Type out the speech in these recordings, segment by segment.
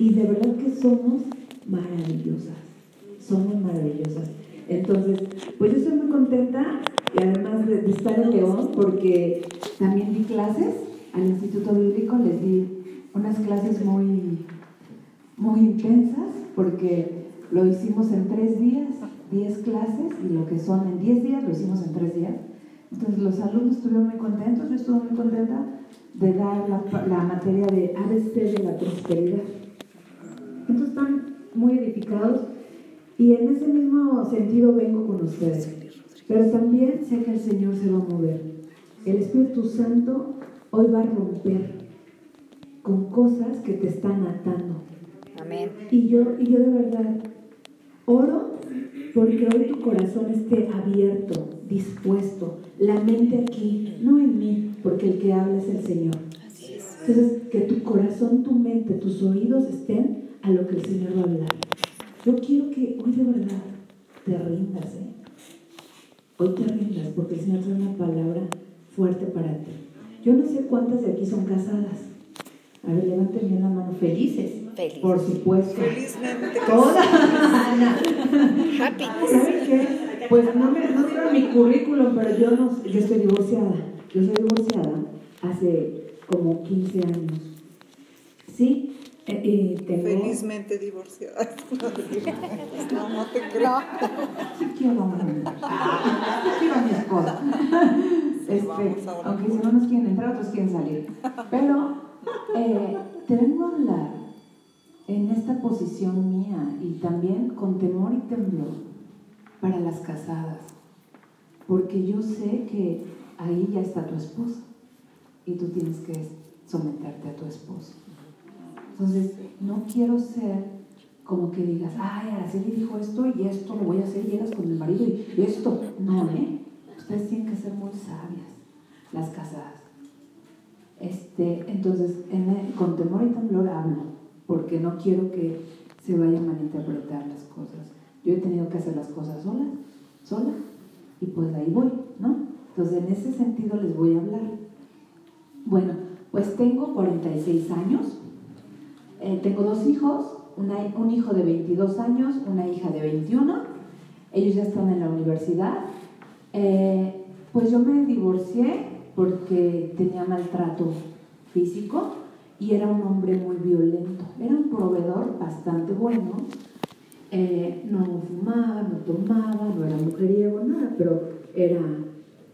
Y de verdad que somos maravillosas, somos maravillosas. Entonces, pues yo estoy muy contenta y además de, estar en León porque también di clases al Instituto Bíblico, les di unas clases muy, muy intensas porque lo hicimos en tres días, diez clases y lo que son en diez días lo hicimos en tres días. Entonces los alumnos estuvieron muy contentos, yo estuve muy contenta de dar la, la materia de ABC de la prosperidad. Están muy edificados y en ese mismo sentido vengo con ustedes. Pero también sé que el Señor se va a mover. El Espíritu Santo hoy va a romper con cosas que te están atando. Amén. Y yo, y yo de verdad oro porque hoy tu corazón esté abierto, dispuesto, la mente aquí, no en mí, porque el que habla es el Señor. Entonces, que tu corazón, tu mente, tus oídos estén a lo que el Señor va a hablar. Yo quiero que hoy de verdad te rindas, ¿eh? Hoy te rindas porque el Señor trae una palabra fuerte para ti. Yo no sé cuántas de aquí son casadas. A ver, levanten bien la mano. Felices. Feliz. Por supuesto. Felizmente. Todas. Ana. Happy. ¿Saben qué? Pues no me no dieron mi currículum, pero yo no, yo estoy divorciada. Yo soy divorciada hace como 15 años. Sí, y tengo. Felizmente divorciada. No, no te creo. Sí quiero a mi, sí quiero a mi esposa. Este, vamos ahora. aunque si no nos quieren entrar, otros quieren salir. Pero eh, te vengo a hablar en esta posición mía y también con temor y temblor para las casadas. Porque yo sé que ahí ya está tu esposa y tú tienes que someterte a tu esposo. Entonces, no quiero ser como que digas, ay, Araceli dijo esto y esto lo voy a hacer, y llegas con el marido y esto. No, ¿eh? Ustedes tienen que ser muy sabias, las casadas. Este, entonces, con temor y temblor hablo, porque no quiero que se vayan a malinterpretar las cosas. Yo he tenido que hacer las cosas sola, sola, y pues ahí voy, ¿no? Entonces, en ese sentido les voy a hablar. Bueno, pues tengo 46 años, eh, tengo dos hijos, una- un hijo de 22 años, una hija de 21. Ellos ya están en la universidad. Eh, pues yo me divorcié porque tenía maltrato físico y era un hombre muy violento. Era un proveedor bastante bueno. Eh, no fumaba, no tomaba, no era mujeriego, nada, pero era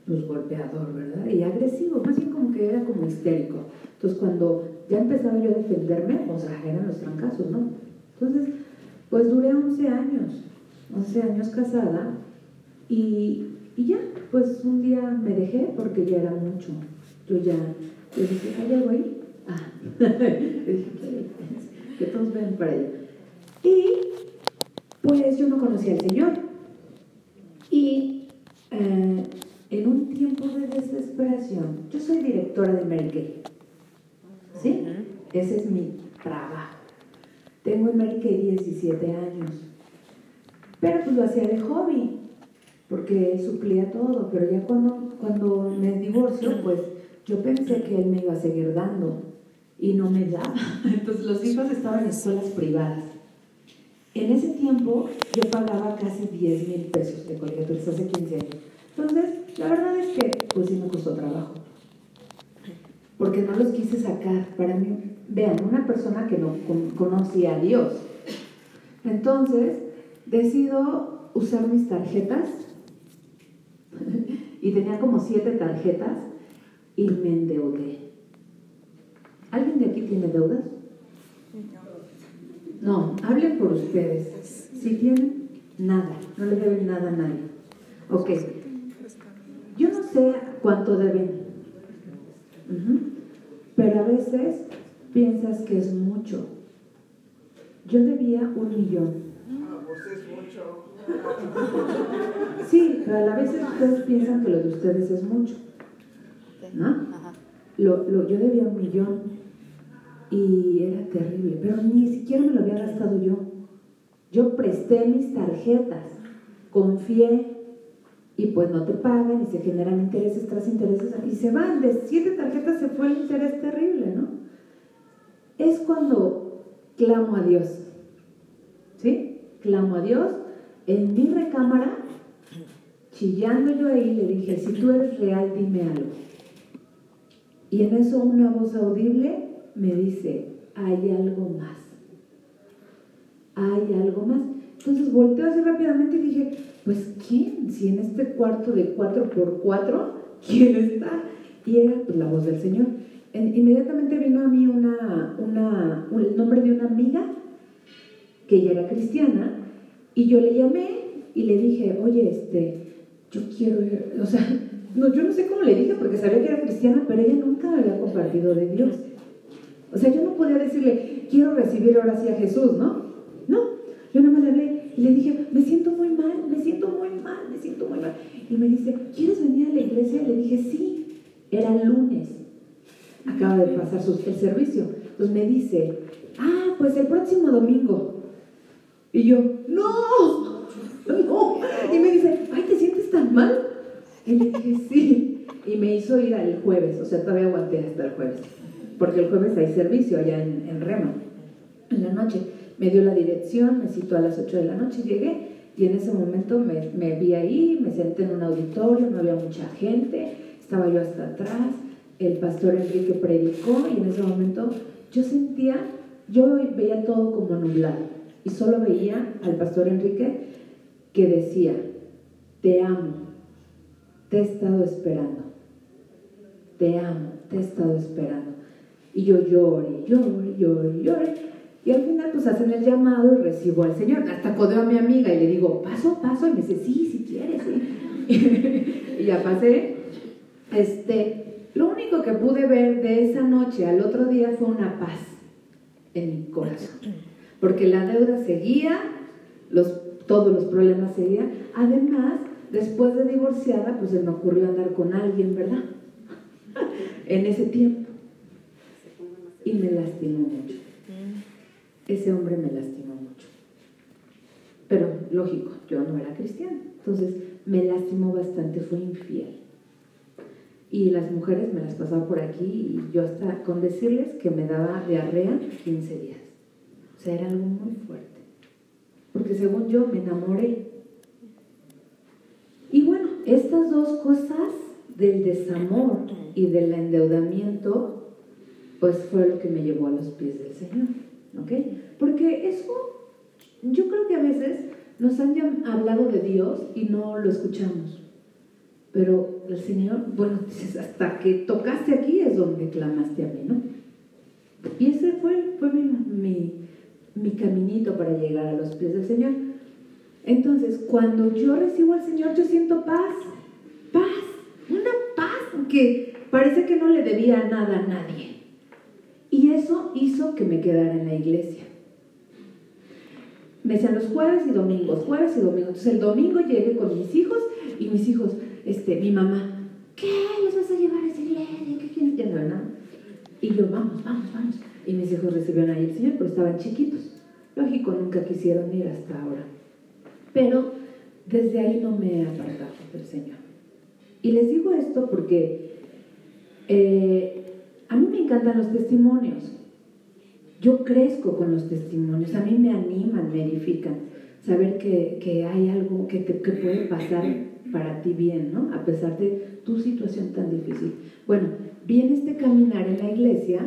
pues, golpeador, ¿verdad? Y agresivo, más bien como que era como histérico. Entonces cuando ya empezaba yo a defenderme, o sea, eran los trancazos, ¿no? Entonces, pues duré 11 años, 11 años casada y, y ya, pues un día me dejé porque ya era mucho. Yo ya, yo dije, ¿hay algo ahí? Ah, Yo dije, "¿Qué? que todos ven para allá. Y pues yo no conocía al Señor. Y eh, en un tiempo de desesperación, yo soy directora de Mary ¿Sí? Ese es mi trabajo. Tengo en Mary Kay 17 años. Pero pues lo hacía de hobby, porque suplía todo. Pero ya cuando, cuando me divorcio, pues yo pensé que él me iba a seguir dando y no me daba. Entonces los hijos estaban en escuelas privadas. En ese tiempo yo pagaba casi 10 mil pesos de colegiaturas hace 15 años. Entonces, la verdad es que pues sí me costó trabajo. Porque no los quise sacar. Para mí, vean, una persona que no con- conocía a Dios. Entonces, decido usar mis tarjetas. y tenía como siete tarjetas y me endeudé. ¿Alguien de aquí tiene deudas? No, hablen por ustedes. Si tienen, nada, no le deben nada a nadie. Ok. Yo no sé cuánto deben, Pero a veces piensas que es mucho. Yo debía un millón. Sí, pero a la vez ustedes piensan que lo de ustedes es mucho. ¿No? Lo, lo- yo debía un millón y era terrible, pero ni siquiera me lo había gastado yo. Yo presté mis tarjetas, confié y pues no te pagan y se generan intereses tras intereses y se van. De siete tarjetas se fue el interés terrible, ¿no? Es cuando clamo a Dios. ¿Sí? Clamo a Dios. En mi recámara, chillando yo ahí, le dije, si tú eres real, dime algo. Y en eso una voz audible me dice, hay algo más. Hay algo más. Entonces volteo así rápidamente y dije, pues ¿quién? Si en este cuarto de 4x4, ¿quién está? Y era pues, la voz del Señor. inmediatamente vino a mí una, una, el nombre de una amiga, que ella era cristiana, y yo le llamé y le dije, oye, este, yo quiero ir, o sea, yo no sé cómo le dije porque sabía que era cristiana, pero ella nunca había compartido de Dios. O sea, yo no podía decirle, quiero recibir ahora sí a Jesús, ¿no? No, yo nada más le hablé y le dije, me siento muy mal, me siento muy mal, me siento muy mal. Y me dice, ¿quieres venir a la iglesia? Le dije, sí, era lunes. Acaba de pasar el servicio. Entonces me dice, ah, pues el próximo domingo. Y yo, no, no. Y me dice, ay, ¿te sientes tan mal? Y le dije, sí. Y me hizo ir al jueves, o sea, todavía aguanté hasta el jueves. Porque el jueves hay servicio allá en, en Rema, en la noche. Me dio la dirección, me citó a las 8 de la noche, llegué y en ese momento me, me vi ahí, me senté en un auditorio, no había mucha gente, estaba yo hasta atrás, el pastor Enrique predicó y en ese momento yo sentía, yo veía todo como nublado y solo veía al pastor Enrique que decía, te amo, te he estado esperando, te amo, te he estado esperando. Y yo lloré, lloré, lloré, lloré. Y al final pues hacen el llamado y recibo al Señor. Hasta codeo a mi amiga y le digo, paso, paso. Y me dice, sí, si quieres, sí. y ya pasé. Este, lo único que pude ver de esa noche al otro día fue una paz en mi corazón. Porque la deuda seguía, los, todos los problemas seguían. Además, después de divorciada, pues se me ocurrió andar con alguien, ¿verdad? en ese tiempo y me lastimó mucho. Ese hombre me lastimó mucho. Pero lógico, yo no era cristiana. Entonces me lastimó bastante, fue infiel. Y las mujeres me las pasaba por aquí y yo hasta con decirles que me daba diarrea 15 días. O sea, era algo muy fuerte. Porque según yo me enamoré. Y bueno, estas dos cosas del desamor y del endeudamiento pues fue lo que me llevó a los pies del Señor. ¿Ok? Porque eso, yo creo que a veces nos han hablado de Dios y no lo escuchamos. Pero el Señor, bueno, dices, hasta que tocaste aquí es donde clamaste a mí, ¿no? Y ese fue, fue mi, mi caminito para llegar a los pies del Señor. Entonces, cuando yo recibo al Señor, yo siento paz, paz, una paz que parece que no le debía nada a nadie. Y eso hizo que me quedara en la iglesia. Me decían los jueves y domingos, jueves y domingos. Entonces el domingo llegué con mis hijos y mis hijos, este, mi mamá, ¿qué? ¿Los vas a llevar a esa iglesia? ¿Qué quieres? Ya no, Y yo, vamos, vamos, vamos. Y mis hijos recibieron ahí el Señor, pero estaban chiquitos. Lógico, nunca quisieron ir hasta ahora. Pero desde ahí no me he apartado del Señor. Y les digo esto porque eh, encantan los testimonios. Yo crezco con los testimonios, a mí me animan, me edifican. Saber que, hay algo que, te, que puede pasar para ti bien, ¿no? A pesar de tu situación tan difícil. Bueno, viene este caminar en la iglesia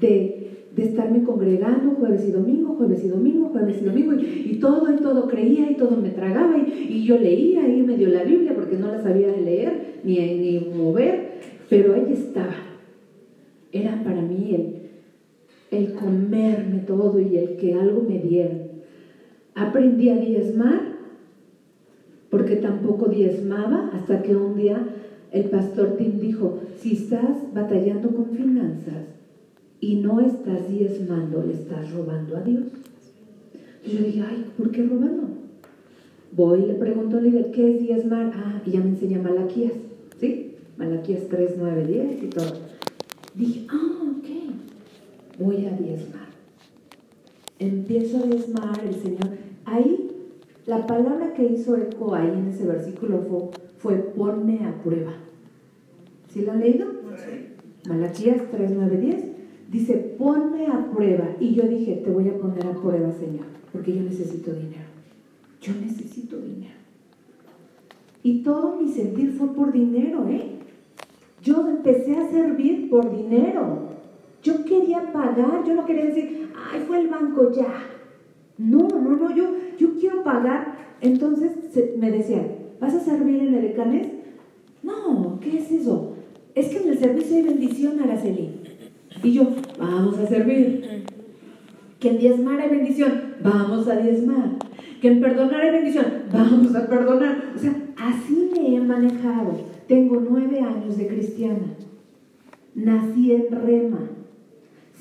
de, de estarme congregando jueves y domingo, jueves y domingo, jueves y domingo, y, todo y todo creía y todo me tragaba, y, y, yo leía ahí medio la Biblia porque no la sabía leer ni, ni mover, pero ahí estaba era el, el comerme todo y el que algo me dieran. Aprendí a diezmar porque tampoco diezmaba hasta que un día el pastor Tim dijo, si estás batallando con finanzas y no estás diezmando, le estás robando a Dios. Y yo dije, ay, ¿por qué robando? Voy y le pregunto al líder, ¿qué es diezmar? Ah, y ya me enseña Malaquías, ¿sí? Malaquías 3, 9, 10 y todo. Dije, ah, ok, voy a diezmar. Empiezo a diezmar el Señor. Ahí, la palabra que hizo eco ahí en ese versículo fue, fue ponme a prueba. ¿Sí lo han leído? Sí. Malaquías 3, 9, 10. dice, ponme a prueba. Y yo dije, te voy a poner a prueba, Señor, porque yo necesito dinero. Yo necesito dinero. Y todo mi sentir fue por dinero, ¿eh? Yo empecé a servir por dinero. Yo quería pagar, yo no quería decir, ay, fue el banco ya. No, no, no, yo, yo quiero pagar. Entonces me decían, ¿vas a servir en el Edecanes? No, ¿qué es eso? Es que en el servicio hay bendición, Araceli. Y yo, vamos a servir. Que en diezmar hay bendición, vamos a diezmar. Que en perdonar hay bendición, vamos a perdonar. O sea, así me he manejado. Tengo nueve años de cristiana. Nací en Rema.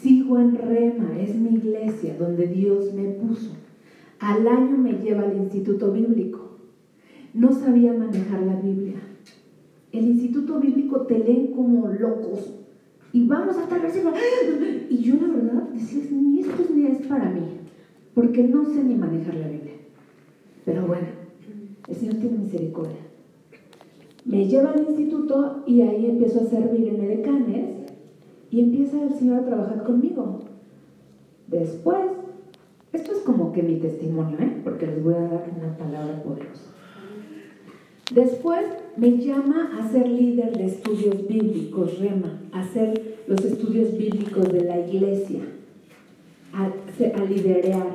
Sigo en Rema, es mi iglesia donde Dios me puso. Al año me lleva al instituto bíblico. No sabía manejar la Biblia. El instituto bíblico te leen como locos. Y vamos a estar versículo. Y yo la verdad decía, ni esto ni es para mí. Porque no sé ni manejar la Biblia. Pero bueno, el Señor tiene misericordia. Me lleva al instituto y ahí empiezo a servir en edecanes y empieza el Señor a trabajar conmigo. Después, esto es como que mi testimonio, ¿eh? porque les voy a dar una palabra poderosa. Después me llama a ser líder de estudios bíblicos, Rema, a hacer los estudios bíblicos de la iglesia, a, a.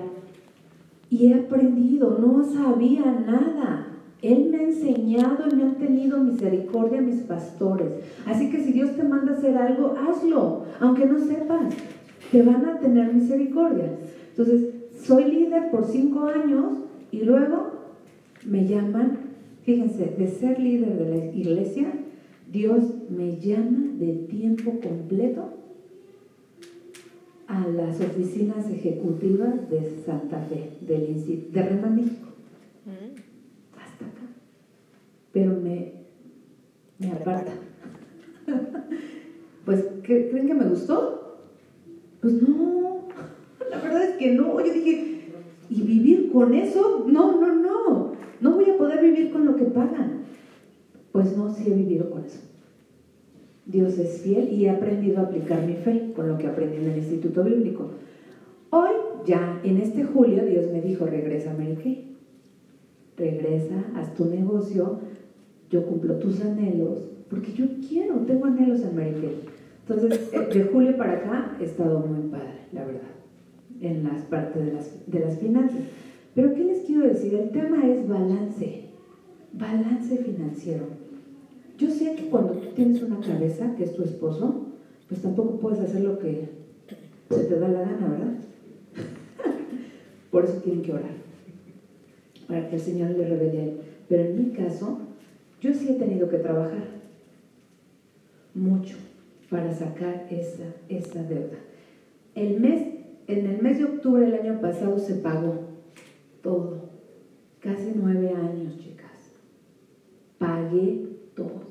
Y he aprendido, no sabía nada. Él me ha enseñado y me han tenido misericordia mis pastores. Así que si Dios te manda hacer algo, hazlo, aunque no sepas. Te van a tener misericordia. Entonces, soy líder por cinco años y luego me llaman, fíjense, de ser líder de la iglesia, Dios me llama de tiempo completo a las oficinas ejecutivas de Santa Fe, del, de Rema México pero me, me aparta. pues, ¿creen que me gustó? Pues no, la verdad es que no. Yo dije, ¿y vivir con eso? No, no, no. No voy a poder vivir con lo que pagan. Pues no, sí he vivido con eso. Dios es fiel y he aprendido a aplicar mi fe con lo que aprendí en el Instituto Bíblico. Hoy, ya en este julio, Dios me dijo, regresa a Mary Kay. Regresa, haz tu negocio, yo cumplo tus anhelos, porque yo quiero, tengo anhelos en Mary Entonces, eh, de julio para acá he estado muy padre, la verdad, en las partes de las, de las finanzas. Pero ¿qué les quiero decir? El tema es balance, balance financiero. Yo sé que cuando tú tienes una cabeza, que es tu esposo, pues tampoco puedes hacer lo que se te da la gana, ¿verdad? Por eso tienen que orar, para que el Señor le revele. Pero en mi caso, yo sí he tenido que trabajar mucho para sacar esa, esa deuda. El mes, en el mes de octubre del año pasado se pagó todo. Casi nueve años, chicas. Pagué todo.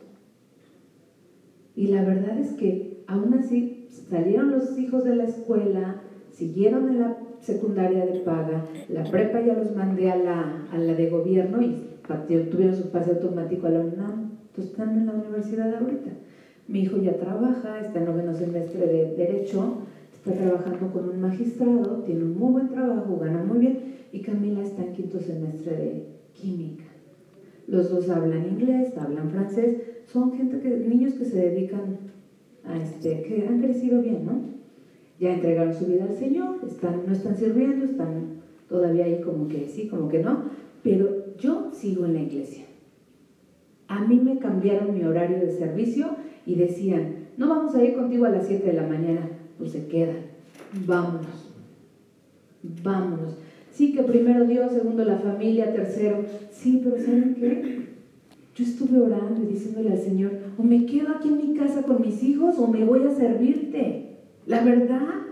Y la verdad es que aún así salieron los hijos de la escuela, siguieron en la secundaria de paga, la prepa ya los mandé a la, a la de gobierno y tuvieron su pase automático a la UNAM, entonces están en la universidad ahorita. Mi hijo ya trabaja, está en noveno semestre de Derecho, está trabajando con un magistrado, tiene un muy buen trabajo, gana muy bien, y Camila está en quinto semestre de Química. Los dos hablan inglés, hablan francés, son gente que, niños que se dedican a este, que han crecido bien, ¿no? Ya entregaron su vida al Señor, están, no están sirviendo, están todavía ahí como que sí, como que no, pero yo sigo en la iglesia. A mí me cambiaron mi horario de servicio y decían, no vamos a ir contigo a las 7 de la mañana, pues se quedan, vámonos, vámonos. Sí, que primero Dios, segundo la familia, tercero, sí, pero ¿saben qué? Yo estuve orando y diciéndole al Señor, o me quedo aquí en mi casa con mis hijos o me voy a servirte. La verdad,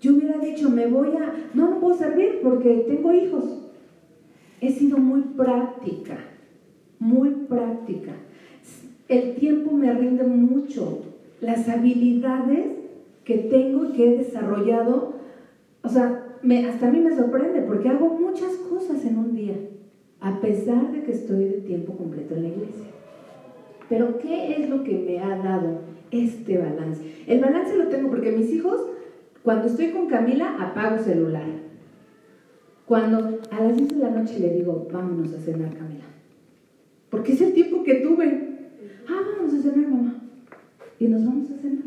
yo hubiera dicho, me voy a, no, no puedo servir porque tengo hijos he sido muy práctica, muy práctica. El tiempo me rinde mucho. Las habilidades que tengo y que he desarrollado, o sea, hasta a mí me sorprende porque hago muchas cosas en un día, a pesar de que estoy de tiempo completo en la iglesia. Pero ¿qué es lo que me ha dado este balance? El balance lo tengo porque mis hijos, cuando estoy con Camila, apago celular. Cuando a las 10 de la noche le digo, vámonos a cenar, Camila. Porque es el tiempo que tuve. Ah, vamos a cenar, mamá. Y nos vamos a cenar.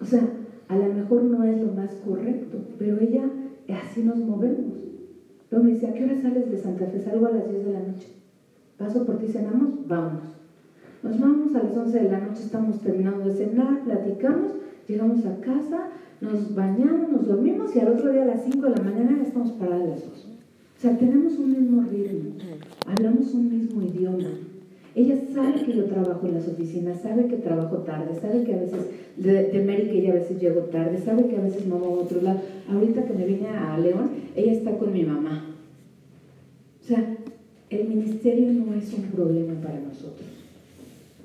O sea, a lo mejor no es lo más correcto, pero ella, así nos movemos. Luego me dice, ¿a qué hora sales de Santa Fe? Salgo a las 10 de la noche. Paso por ti, cenamos, vámonos. Nos vamos a las 11 de la noche, estamos terminando de cenar, platicamos, llegamos a casa, nos bañamos, nos dormimos y al otro día a las 5 de la mañana estamos paradas las dos. O sea, tenemos un mismo ritmo, hablamos un mismo idioma. Ella sabe que yo trabajo en las oficinas, sabe que trabajo tarde, sabe que a veces, de, de Mary que ella a veces llego tarde, sabe que a veces no voy a otro lado. Ahorita que me vine a León, ella está con mi mamá. O sea, el ministerio no es un problema para nosotros,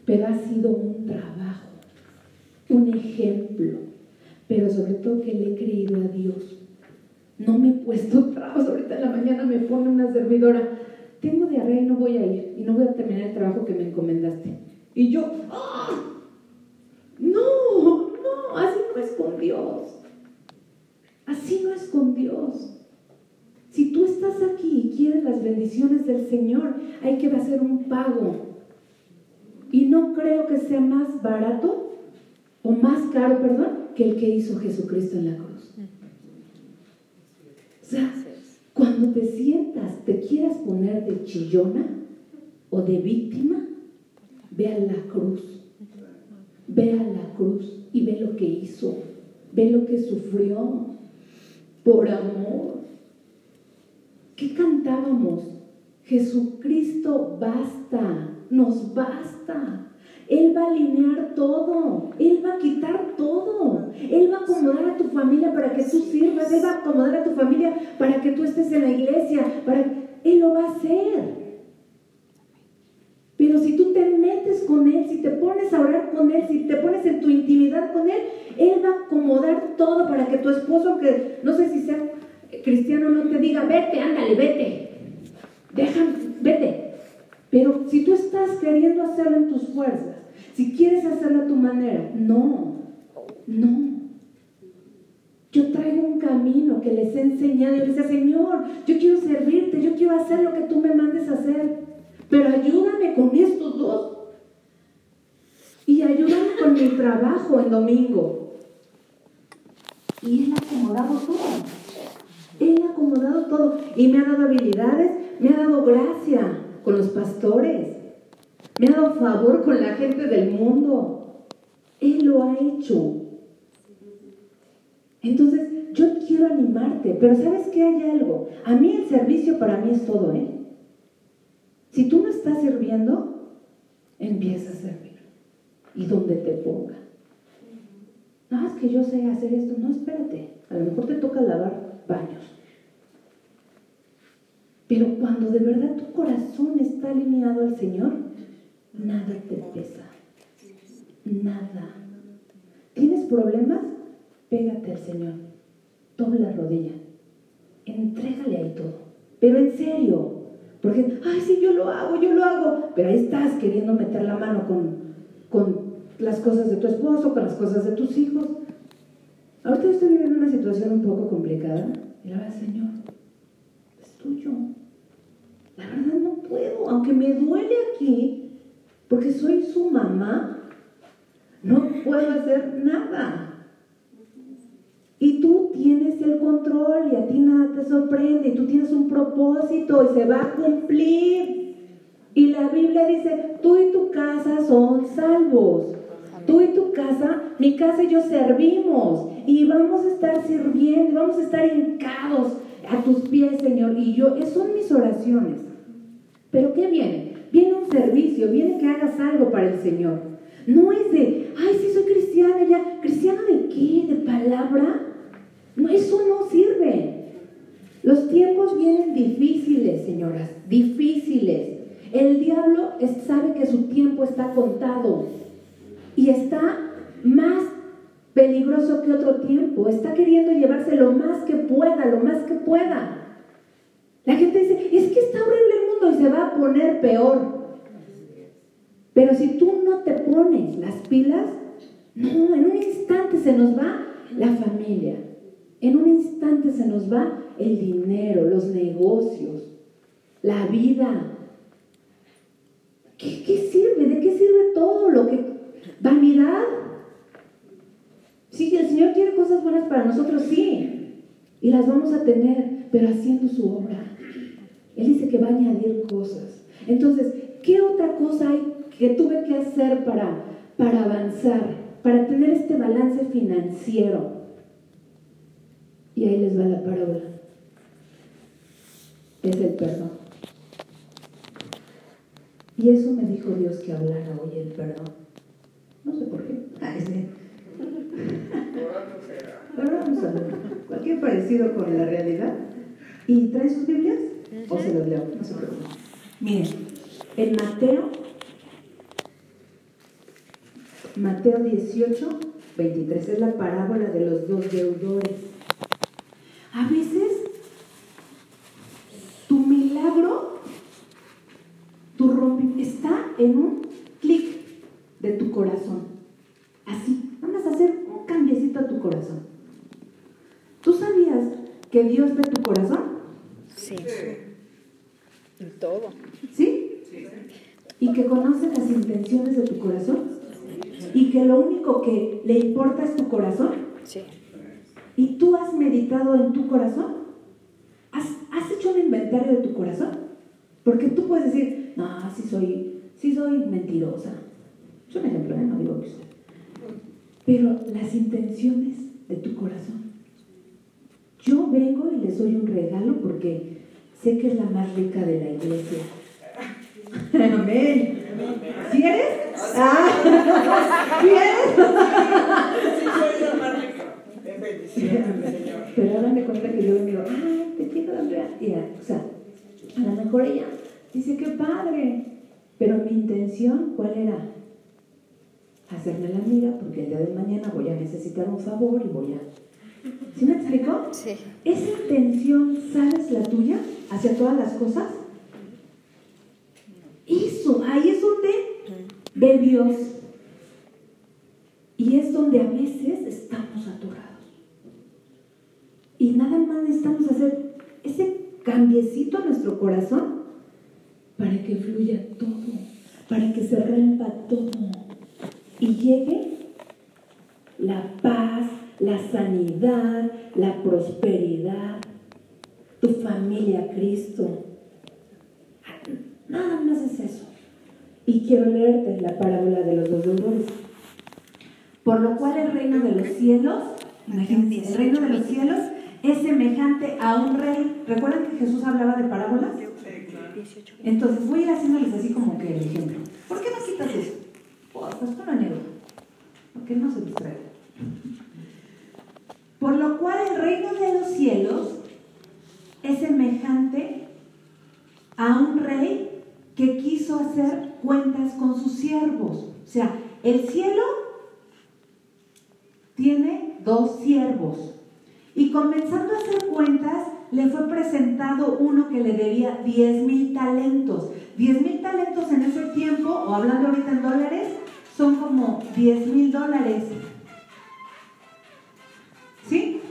pero ha sido un trabajo, un ejemplo, pero sobre todo que le he creído a Dios. No me he puesto trabas, ahorita en la mañana me pone una servidora, tengo diarrea y no voy a ir, y no voy a terminar el trabajo que me encomendaste. Y yo, ¡ah! No, no, así no es con Dios. Así no es con Dios. Si tú estás aquí y quieres las bendiciones del Señor, hay que hacer un pago. Y no creo que sea más barato o más caro, perdón, que el que hizo Jesucristo en la cruz. O sea, cuando te sientas, te quieras poner de chillona o de víctima, ve a la cruz. Ve a la cruz y ve lo que hizo. Ve lo que sufrió por amor. ¿Qué cantábamos? Jesucristo basta, nos basta. Él va a alinear todo, Él va a quitar todo, Él va a acomodar a tu familia para que tú sirvas, Él va a acomodar a tu familia para que tú estés en la iglesia. Él lo va a hacer. Pero si tú te metes con Él, si te pones a orar con Él, si te pones en tu intimidad con Él, Él va a acomodar todo para que tu esposo, que no sé si sea cristiano, no te diga, vete, ándale, vete, déjame, vete. Pero si tú estás queriendo hacerlo en tus fuerzas, si quieres hacerlo a tu manera, no, no. Yo traigo un camino que les he enseñado y les decía, Señor, yo quiero servirte, yo quiero hacer lo que tú me mandes a hacer, pero ayúdame con estos dos. Y ayúdame con mi trabajo en domingo. Y Él ha acomodado todo. Él ha acomodado todo. Y me ha dado habilidades, me ha dado gracia con los pastores. Me ha dado favor con la gente del mundo. Él lo ha hecho. Entonces, yo quiero animarte, pero ¿sabes qué hay algo? A mí el servicio para mí es todo, ¿eh? Si tú no estás sirviendo, empieza a servir. Y donde te ponga. No, es que yo sé hacer esto. No, espérate. A lo mejor te toca lavar baños. Pero cuando de verdad tu corazón está alineado al Señor, nada te pesa. Nada. ¿Tienes problemas? Pégate al Señor. Dobla la rodilla. Entrégale ahí todo. Pero en serio. Porque, ay, sí, yo lo hago, yo lo hago. Pero ahí estás queriendo meter la mano con, con las cosas de tu esposo, con las cosas de tus hijos. Ahorita yo estoy viviendo una situación un poco complicada. Y la verdad, Señor, es tuyo. La verdad no puedo, aunque me duele aquí, porque soy su mamá, no puedo hacer nada. Y tú tienes el control y a ti nada te sorprende y tú tienes un propósito y se va a cumplir. Y la Biblia dice, tú y tu casa son salvos. Tú y tu casa, mi casa y yo servimos y vamos a estar sirviendo, vamos a estar hincados a tus pies, Señor. Y yo, son mis oraciones. Pero ¿qué viene? Viene un servicio, viene que hagas algo para el Señor. No es de, ay, sí soy cristiana ya. ¿Cristiana de qué? ¿De palabra? No, eso no sirve. Los tiempos vienen difíciles, señoras, difíciles. El diablo sabe que su tiempo está contado y está más peligroso que otro tiempo. Está queriendo llevarse lo más que pueda, lo más que pueda. La gente dice, es que está horrible mundo se va a poner peor. Pero si tú no te pones las pilas, no, en un instante se nos va la familia, en un instante se nos va el dinero, los negocios, la vida. ¿Qué, qué sirve? ¿De qué sirve todo lo que... Vanidad. Sí, el Señor quiere cosas buenas para nosotros, sí. Y las vamos a tener, pero haciendo su obra. Él dice que va a añadir cosas. Entonces, ¿qué otra cosa hay que tuve que hacer para, para avanzar, para tener este balance financiero? Y ahí les va la parábola. Es el perdón. Y eso me dijo Dios que hablara hoy el perdón. No sé por qué. Ay, sí. Pero vamos a ver. Cualquier parecido con la realidad. ¿Y traen sus Biblias? O se los leo, no se preocupen. Miren, en Mateo, Mateo 18, 23 es la parábola de los dos deudores. A veces tu milagro, tu rompimiento, está en un clic de tu corazón. Así, vamos a hacer un cambiecito a tu corazón. ¿Tú sabías que Dios ve tu corazón? Sí. En todo. ¿Sí? Conoce las intenciones de tu corazón. Y que lo único que le importa es tu corazón. Sí. ¿Y tú has meditado en tu corazón? ¿Has, has hecho un inventario de tu corazón? Porque tú puedes decir, no, sí soy, sí soy mentirosa. Es un ejemplo, ¿eh? no digo que usted. Pero las intenciones de tu corazón. Yo vengo y les doy un regalo porque sé que es la más rica de la iglesia. Amén. ¿Sí eres? Ah. ¿Sí eres? Sí. Pero hagan de cuenta que yo digo, ay, te quiero Andrea. Y, ah, o sea, a lo mejor ella dice, qué padre. Pero mi intención, ¿cuál era? Hacerme la amiga porque el día de mañana voy a necesitar un favor y voy a... ¿Sí me explicó? Sí. Esa intención, ¿sabes la tuya hacia todas las cosas? Ahí es donde ve Dios. Y es donde a veces estamos atorados. Y nada más necesitamos hacer ese cambiecito a nuestro corazón para que fluya todo, para que se rompa todo y llegue la paz, la sanidad, la prosperidad, tu familia Cristo. Nada más es eso. Y quiero leerte la parábola de los dos deudores. Por lo cual el reino de los cielos, imagínense, el reino de los cielos es semejante a un rey. ¿Recuerdan que Jesús hablaba de parábolas? Entonces voy a ir haciéndoles así como que el ejemplo. ¿Por qué no quitas eso? Pues, pues con anécdota. Porque no se distrae. Por lo cual el reino de los cielos es semejante a un rey que quiso hacer cuentas con sus siervos. O sea, el cielo tiene dos siervos. Y comenzando a hacer cuentas, le fue presentado uno que le debía 10 mil talentos. 10 mil talentos en ese tiempo, o hablando ahorita en dólares, son como 10 mil dólares. ¿Sí?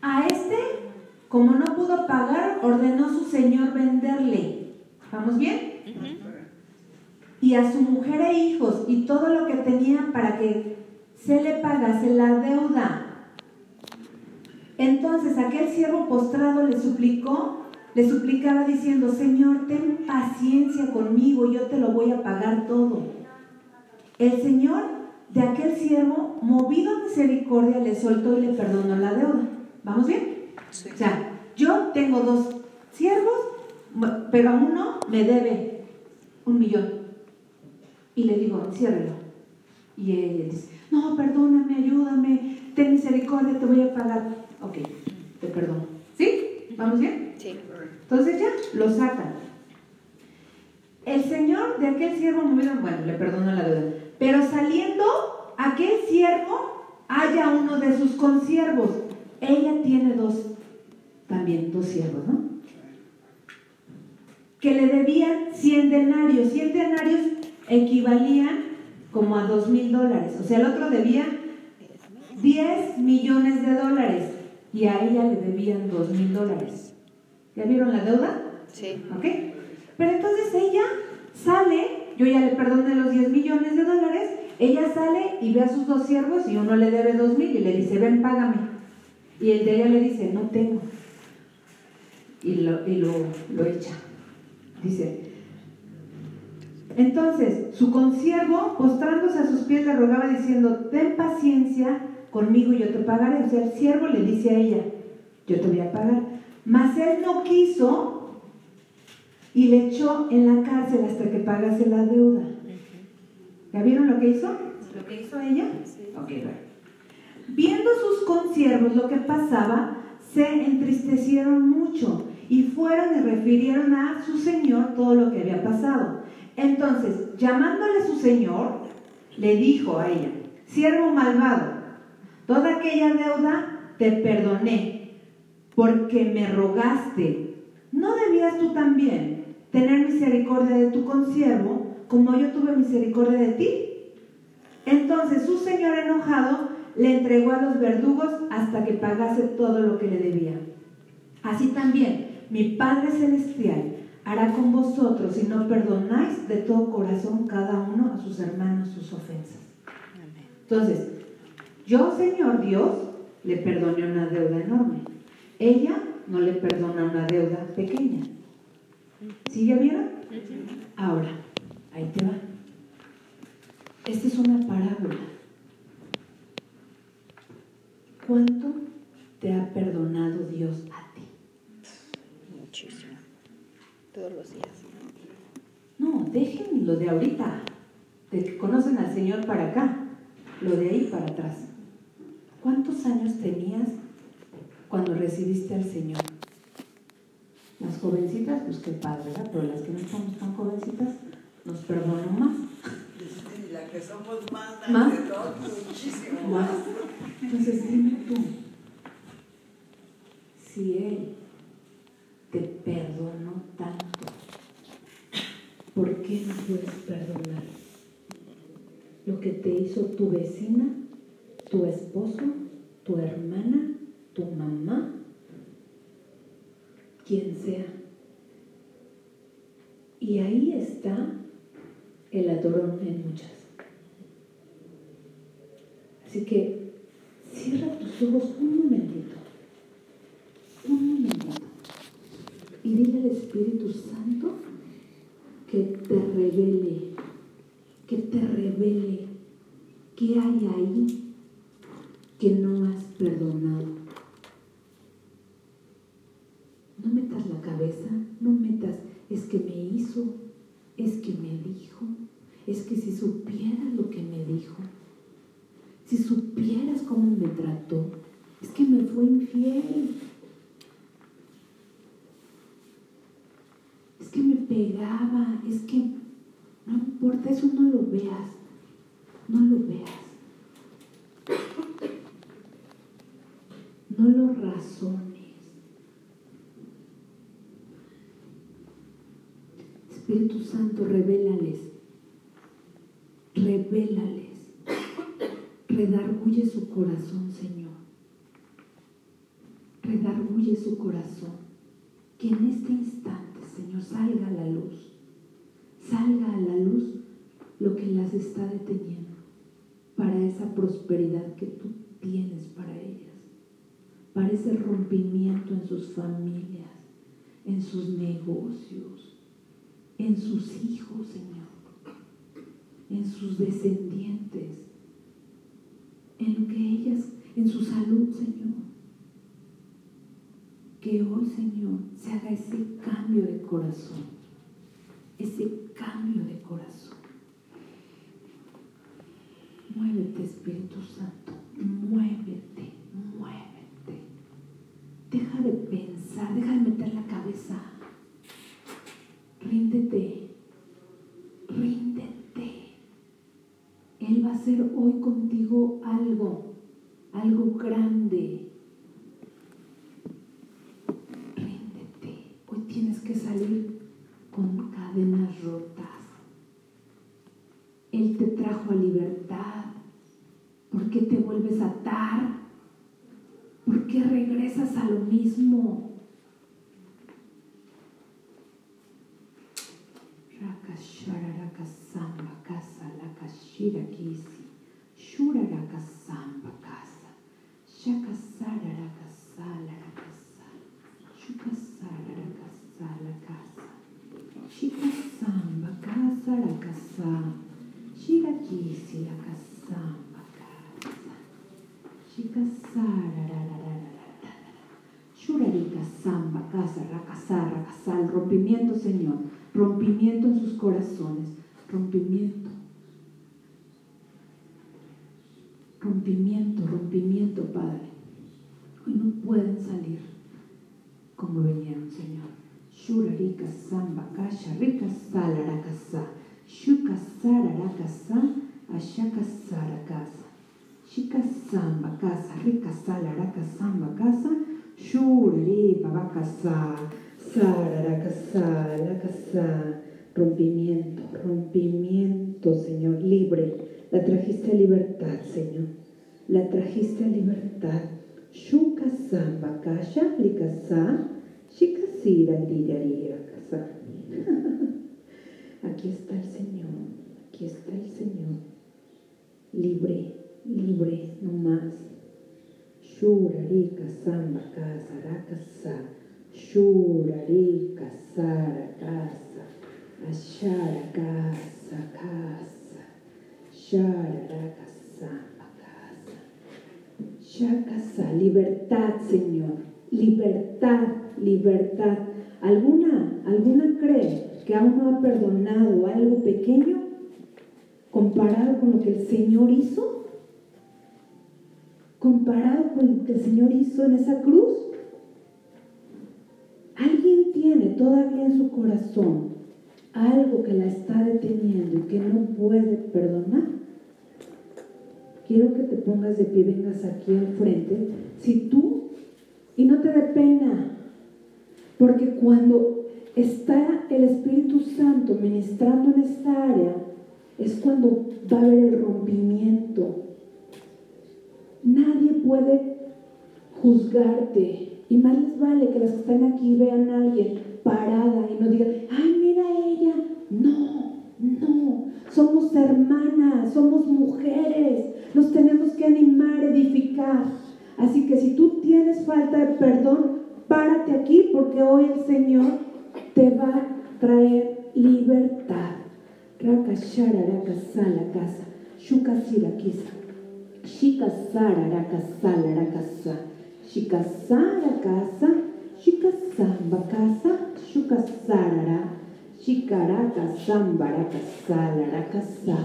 A este, como no pudo pagar, ordenó su señor venderle. ¿Vamos bien? Y a su mujer e hijos y todo lo que tenía para que se le pagase la deuda. Entonces aquel siervo postrado le suplicó, le suplicaba diciendo, Señor, ten paciencia conmigo, yo te lo voy a pagar todo. El Señor de aquel siervo, movido a misericordia, le soltó y le perdonó la deuda. ¿Vamos bien? Sí. O sea, yo tengo dos siervos, pero a uno me debe un millón. Y le digo, enciérrelo. Y él dice, no, perdóname, ayúdame, ten misericordia, te voy a pagar. Ok, te perdono. ¿Sí? ¿Vamos bien? Sí. Entonces ya, lo sacan. El señor de aquel siervo movido, bueno, le perdonó la deuda. Pero saliendo, aquel siervo halla uno de sus consiervos. Ella tiene dos, también dos siervos, ¿no? que le debían 100 denarios. 100 denarios equivalían como a 2 mil dólares. O sea, el otro debía 10 millones de dólares y a ella le debían 2 mil dólares. ¿Ya vieron la deuda? Sí. ¿Ok? Pero entonces ella sale, yo ya le perdoné los 10 millones de dólares, ella sale y ve a sus dos siervos y uno le debe 2 mil y le dice, ven, págame. Y el de ella le dice, no tengo. Y lo, y lo, lo echa. Dice, entonces su consiervo, postrándose a sus pies, le rogaba diciendo, ten paciencia conmigo y yo te pagaré. O sea, el siervo le dice a ella, yo te voy a pagar. Mas él no quiso y le echó en la cárcel hasta que pagase la deuda. ¿Ya vieron lo que hizo? ¿Lo que hizo ella? Ok, bueno. Viendo sus consiervos lo que pasaba, se entristecieron mucho y fueron y refirieron a su señor todo lo que había pasado. Entonces, llamándole a su señor, le dijo a ella, siervo malvado, toda aquella deuda te perdoné, porque me rogaste. ¿No debías tú también tener misericordia de tu consiervo, como yo tuve misericordia de ti? Entonces su señor enojado le entregó a los verdugos hasta que pagase todo lo que le debía. Así también mi Padre Celestial hará con vosotros si no perdonáis de todo corazón cada uno a sus hermanos sus ofensas. Entonces, yo, Señor Dios, le perdoné una deuda enorme. Ella no le perdona una deuda pequeña. ¿Sí ya vieron? Ahora, ahí te va. Esta es una parábola. ¿Cuánto te ha perdonado Dios a ti? Muchísimo. Todos los días. No, dejen lo de ahorita, de que conocen al Señor para acá, lo de ahí para atrás. ¿Cuántos años tenías cuando recibiste al Señor? Las jovencitas, pues qué padre, ¿verdad? Pero las que no estamos tan jovencitas, nos perdonan más. Y la que somos más, ¿Más? de todos, muchísimo Más. más. Entonces dime tú, si Él te perdonó tanto, ¿por qué no puedes perdonar lo que te hizo tu vecina, tu esposo, tu hermana, tu mamá, quien sea? Y ahí está el adorón en muchas. Así que cierra tus ojos un momentito, un momentito, y dile al Espíritu Santo que te revele, que te revele qué hay ahí que no has perdonado. No metas la cabeza, no metas, es que me hizo, es que me dijo, es que si supieras lo que me dijo. Si supieras cómo me trató, es que me fue infiel. Es que me pegaba, es que no importa, eso no lo veas, no lo veas. No lo razones. Espíritu Santo, revélales, revélales redarguye su corazón, Señor. Redarguye su corazón. Que en este instante, salga a la luz. Salga a la luz lo que las está deteniendo para esa prosperidad que tú tienes para ellas. Para ese rompimiento en sus familias, en sus negocios, en sus hijos, Señor. En sus descendientes en lo que ellas, en su salud, Señor. Que hoy, Señor, se haga ese cambio de corazón, ese cambio de corazón. Muévete, Espíritu Santo, muévete, muévete. Deja de pensar, deja de meter la cabeza. Ríndete, ríndete. Él va a hacer hoy contigo algo, algo grande. Que salir con rotas. Él te trajo a libertad. ¿Por qué te vuelves a atar? ¿Por qué regresas a lo mismo? Rakashararaka samba casa la kashira kisi. Shuraraka samba casa. Shakasararaka salaraka sa. Shukasararaka sala casa. Shika samba casa la casa. Shira kisi la kasamba casa. Shika sarararararara. Shurarika samba casa rakasa rakasa. El rompimiento, Señor. Rompimiento en sus corazones. Rompimiento. Rompimiento, rompimiento, Padre. Hoy no pueden salir como vinieron, Señor. Shurarika samba kasha rika salarakasa. Shuka sararakasa. Ashaka sarakasa. Shika samba casa rika salarakasamba casa. Shurari babakasa. Sararakasa lakasa. Rompimiento, rompimiento, Señor, libre. La trajiste a libertad, Señor. La trajiste a libertad. Shuka samba kasha likasa. Shikasira casa. Aquí está el Señor. Aquí está el Señor. Libre, libre, no más. Shurarika samba casa rakasa. Shurarika sara casa. Ashara casa casa. Shararaka samba casa. Shakasa, libertad, Señor. Libertad, libertad. ¿Alguna, alguna cree que aún no ha perdonado algo pequeño comparado con lo que el Señor hizo? Comparado con lo que el Señor hizo en esa cruz. ¿Alguien tiene todavía en su corazón algo que la está deteniendo y que no puede perdonar? Quiero que te pongas de pie, vengas aquí al frente. Si tú, y no te dé pena, porque cuando está el Espíritu Santo ministrando en esta área, es cuando va a haber el rompimiento. Nadie puede juzgarte. Y más les vale que las que están aquí vean a alguien parada y no digan, ay, mira ella. No, no. Somos hermanas, somos mujeres. Nos tenemos que animar, edificar. Así que si tú tienes falta de perdón, párate aquí porque hoy el Señor te va a traer libertad. Casa. Casa. Shikasamba casa. Shukasara. Shikaraka samba rakasala rakasa.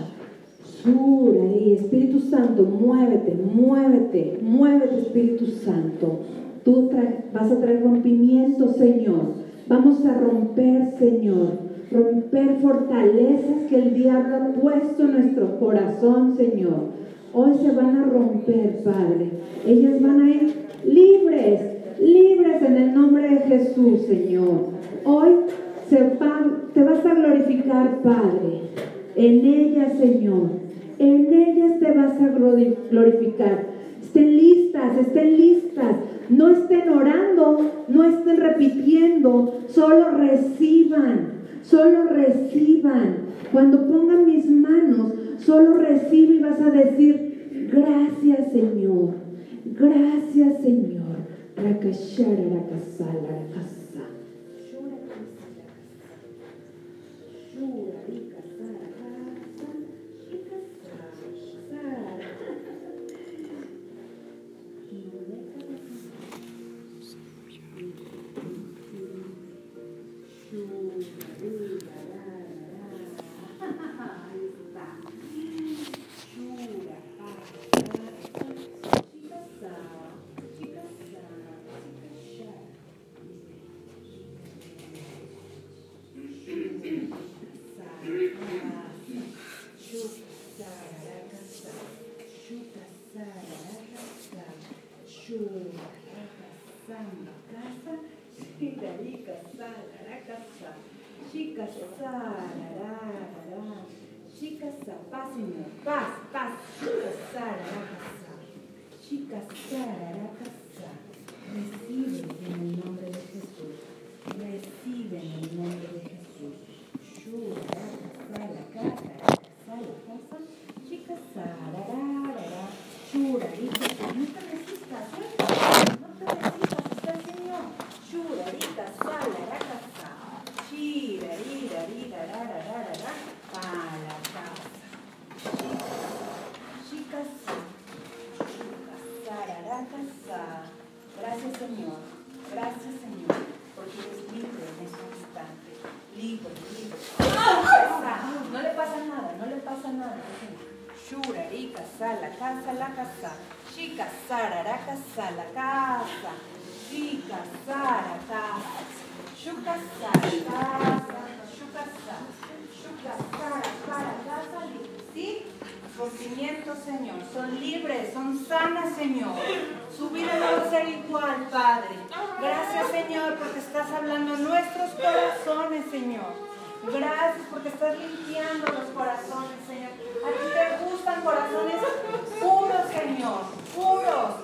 Surari, Espíritu Santo, muévete, muévete, muévete, Espíritu Santo. Tú vas a traer rompimiento, Señor. Vamos a romper, Señor. Romper fortalezas que el diablo ha puesto en nuestro corazón, Señor. Hoy se van a romper, Padre. Ellas van a ir libres, libres en el nombre de Jesús, Señor. Hoy se te vas a glorificar, Padre. En ellas, Señor. En ellas te vas a glorificar. Estén listas, estén listas. No estén orando, no estén repitiendo, solo reciban, solo reciban. Cuando pongan mis manos, solo recibe y vas a decir, gracias Señor, gracias Señor. Gracias, Señor. Gracias, Señor, porque eres libre en este instante. Libre, libre. No le pasa nada, no le pasa nada. Shura, Rika, la casa, la casa. Chica, Sara, la casa, la casa. Chica, Sara, casa. Shuka, Sara, casa. Shuka, Sara. Sara, para, casa. ¿Sí? Por cimientos, Señor. Son libres, son sanas, Señor. Su vida no va a ser igual, Padre. Gracias, Señor, porque estás hablando nuestros corazones, Señor. Gracias porque estás limpiando los corazones, Señor. A ti te gustan corazones puros, Señor. Puros.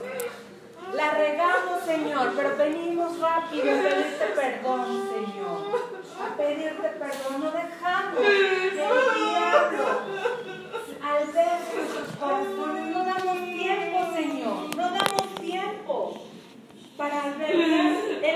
La regamos, Señor, pero venimos rápido a pedirte perdón, Señor. A pedirte perdón. No dejamos que el diablo al ver sus corazones. No damos tiempo, Señor. No damos tiempo para albergar